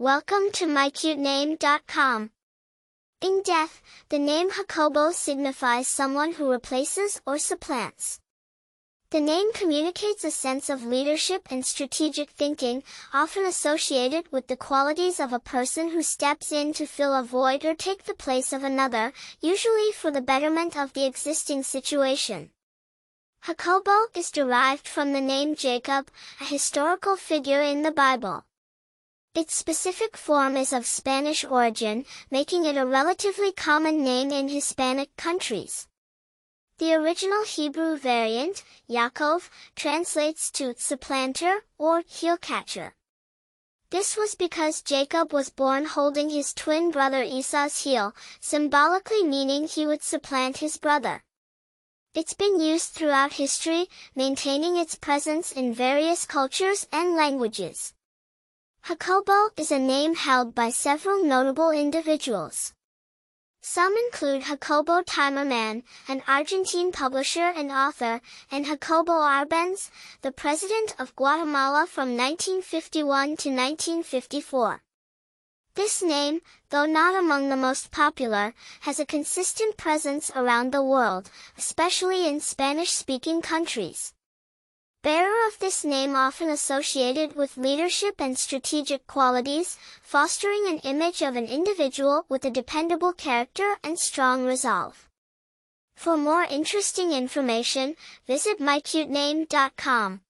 Welcome to mycutename.com. In death, the name Jacobo signifies someone who replaces or supplants. The name communicates a sense of leadership and strategic thinking, often associated with the qualities of a person who steps in to fill a void or take the place of another, usually for the betterment of the existing situation. Jacobo is derived from the name Jacob, a historical figure in the Bible. Its specific form is of Spanish origin, making it a relatively common name in Hispanic countries. The original Hebrew variant, Yaakov, translates to supplanter or heel catcher. This was because Jacob was born holding his twin brother Esau's heel, symbolically meaning he would supplant his brother. It's been used throughout history, maintaining its presence in various cultures and languages. Jacobo is a name held by several notable individuals. Some include Jacobo Timerman, an Argentine publisher and author, and Jacobo Arbenz, the president of Guatemala from 1951 to 1954. This name, though not among the most popular, has a consistent presence around the world, especially in Spanish-speaking countries. Bearer of this name often associated with leadership and strategic qualities, fostering an image of an individual with a dependable character and strong resolve. For more interesting information, visit mycutename.com.